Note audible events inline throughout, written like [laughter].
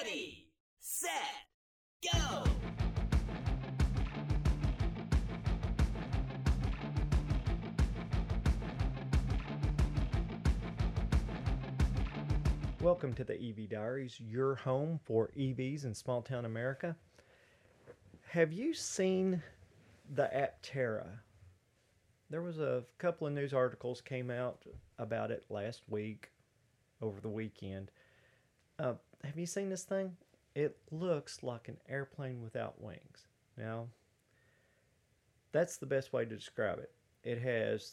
Ready, set, go! Welcome to the EV Diaries, your home for EVs in small town America. Have you seen the Aptera? There was a couple of news articles came out about it last week, over the weekend. Uh, have you seen this thing? It looks like an airplane without wings. Now, that's the best way to describe it. It has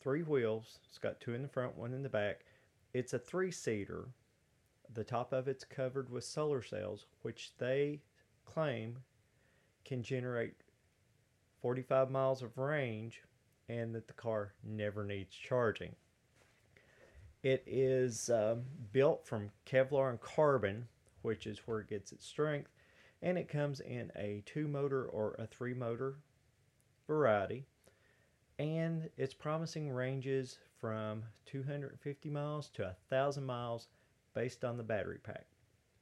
three wheels. It's got two in the front, one in the back. It's a three seater. The top of it's covered with solar cells, which they claim can generate 45 miles of range and that the car never needs charging. It is um, built from Kevlar and carbon, which is where it gets its strength, and it comes in a two motor or a three motor variety. And it's promising ranges from 250 miles to 1,000 miles based on the battery pack.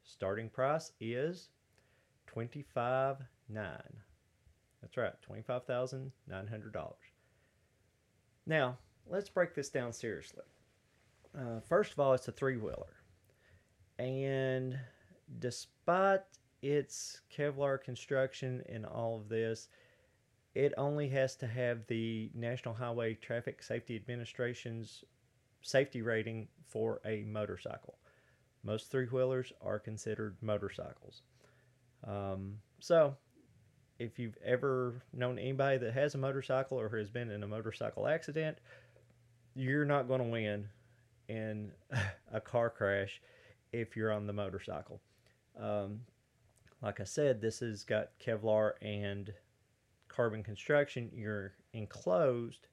Starting price is 25 nine. That's right, $25,900. Now, let's break this down seriously. Uh, first of all, it's a three wheeler. And despite its Kevlar construction and all of this, it only has to have the National Highway Traffic Safety Administration's safety rating for a motorcycle. Most three wheelers are considered motorcycles. Um, so, if you've ever known anybody that has a motorcycle or has been in a motorcycle accident, you're not going to win in [laughs] a car crash if you're on the motorcycle. Um, like I said, this has got Kevlar and carbon construction. You're enclosed,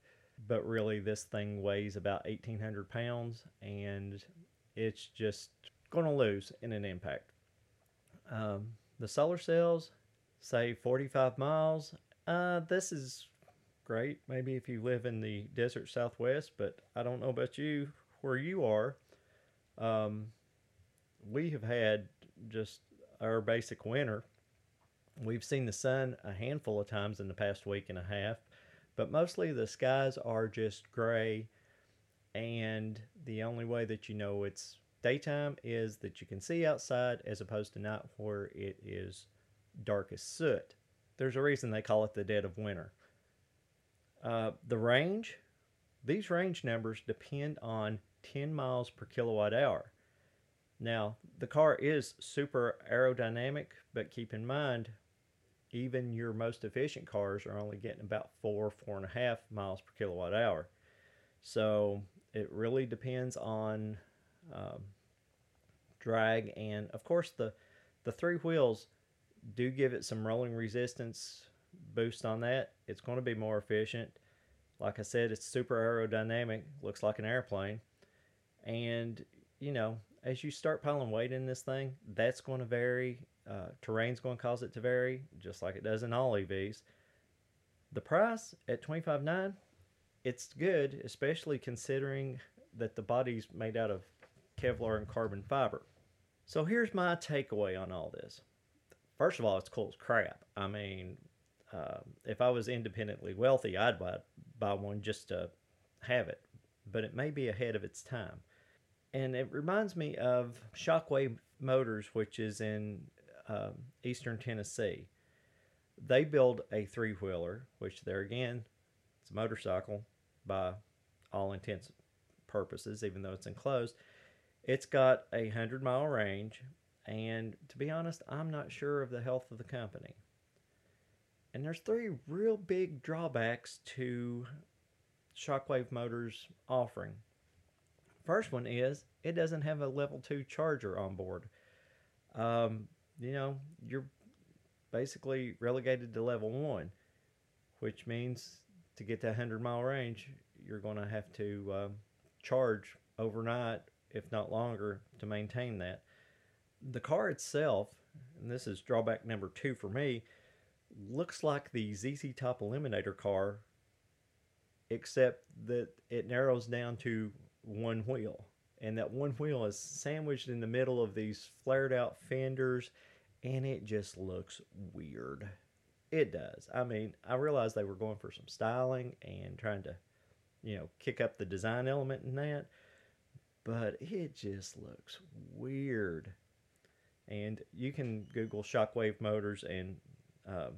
but really this thing weighs about 1,800 pounds and it's just going to lose in an impact. Um, the solar cells say 45 miles. Uh, this is great. Maybe if you live in the desert southwest, but I don't know about you where you are. Um, we have had just our basic winter. We've seen the sun a handful of times in the past week and a half, but mostly the skies are just gray. And the only way that you know it's daytime is that you can see outside as opposed to night where it is dark as soot. There's a reason they call it the dead of winter. Uh, the range, these range numbers depend on 10 miles per kilowatt hour. Now, the car is super aerodynamic, but keep in mind, even your most efficient cars are only getting about four, four and a half miles per kilowatt hour. So it really depends on um, drag, and of course the the three wheels do give it some rolling resistance boost on that. It's going to be more efficient. Like I said, it's super aerodynamic, looks like an airplane. And, you know, as you start piling weight in this thing, that's going to vary. Uh, terrain's going to cause it to vary, just like it does in all EVs. The price at twenty five nine, it's good, especially considering that the body's made out of Kevlar and carbon fiber. So here's my takeaway on all this. First of all, it's cool as crap. I mean, uh, if I was independently wealthy, I'd buy, buy one just to have it, but it may be ahead of its time. And it reminds me of Shockwave Motors, which is in um, eastern Tennessee. They build a three wheeler, which there again, it's a motorcycle by all intents purposes, even though it's enclosed. It's got a hundred mile range, and to be honest, I'm not sure of the health of the company. And there's three real big drawbacks to Shockwave Motors offering. First one is it doesn't have a level two charger on board. Um, you know, you're basically relegated to level one, which means to get that 100 mile range, you're going to have to um, charge overnight, if not longer, to maintain that. The car itself, and this is drawback number two for me, looks like the ZZ Top Eliminator car, except that it narrows down to one wheel. and that one wheel is sandwiched in the middle of these flared out fenders, and it just looks weird. It does. I mean, I realized they were going for some styling and trying to, you know, kick up the design element in that, but it just looks weird. And you can Google shockwave motors and um,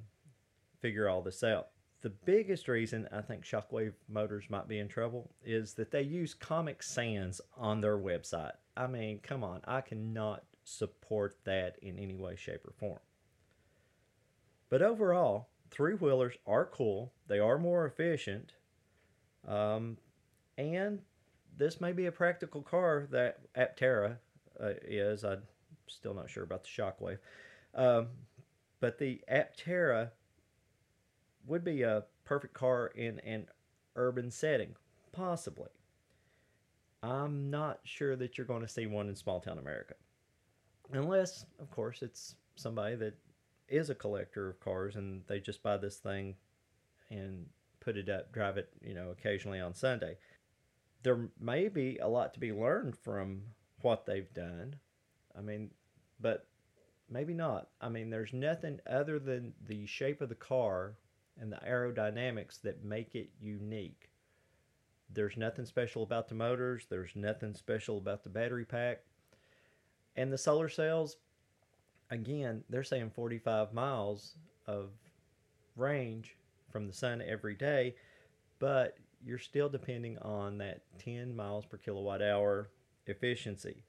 figure all this out. The biggest reason I think Shockwave Motors might be in trouble is that they use Comic Sans on their website. I mean, come on, I cannot support that in any way, shape, or form. But overall, three wheelers are cool. They are more efficient. Um, and this may be a practical car that Aptera uh, is. I'm still not sure about the Shockwave. Um, but the Aptera would be a perfect car in an urban setting, possibly. I'm not sure that you're going to see one in small town America. Unless, of course, it's somebody that is a collector of cars and they just buy this thing and put it up, drive it, you know, occasionally on Sunday. There may be a lot to be learned from what they've done. I mean, but maybe not. I mean, there's nothing other than the shape of the car and the aerodynamics that make it unique. There's nothing special about the motors, there's nothing special about the battery pack. And the solar cells, again, they're saying 45 miles of range from the sun every day, but you're still depending on that 10 miles per kilowatt hour efficiency.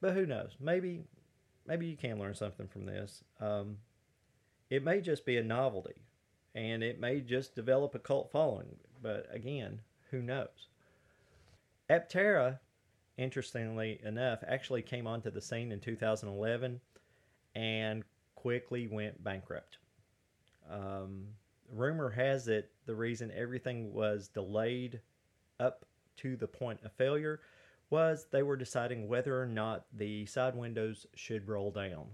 But who knows? Maybe, maybe you can learn something from this. Um, it may just be a novelty and it may just develop a cult following. But again, who knows? Aptera, interestingly enough, actually came onto the scene in 2011 and quickly went bankrupt. Um, rumor has it the reason everything was delayed up to the point of failure was they were deciding whether or not the side windows should roll down.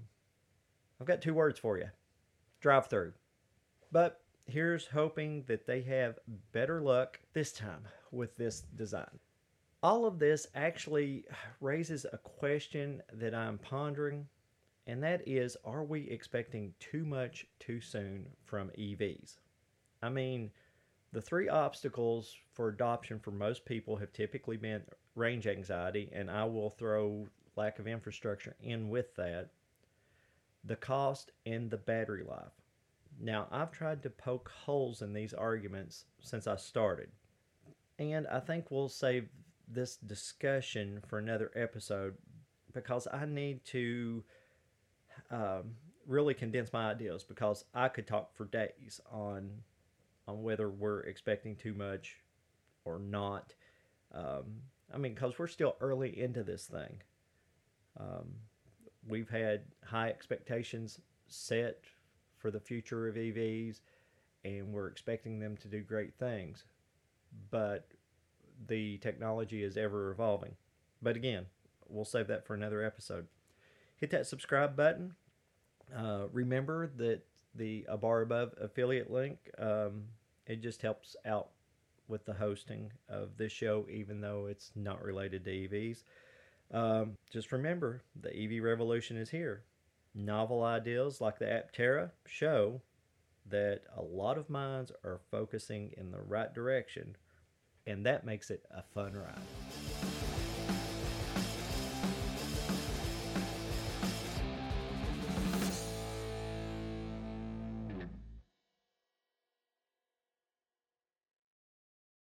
I've got two words for you drive through. But here's hoping that they have better luck this time with this design. All of this actually raises a question that I'm pondering, and that is are we expecting too much too soon from EVs? I mean, the three obstacles for adoption for most people have typically been range anxiety, and I will throw lack of infrastructure in with that, the cost, and the battery life. Now, I've tried to poke holes in these arguments since I started, and I think we'll save this discussion for another episode because I need to um, really condense my ideas because I could talk for days on on whether we're expecting too much or not. Um, I mean, because we're still early into this thing. Um, we've had high expectations set for the future of EVs, and we're expecting them to do great things. But the technology is ever evolving. But again, we'll save that for another episode. Hit that subscribe button. Uh, remember that the A Bar Above affiliate link, um, it just helps out with the hosting of this show, even though it's not related to EVs. Um, just remember, the EV revolution is here. Novel ideas like the Aptera show that a lot of minds are focusing in the right direction, and that makes it a fun ride.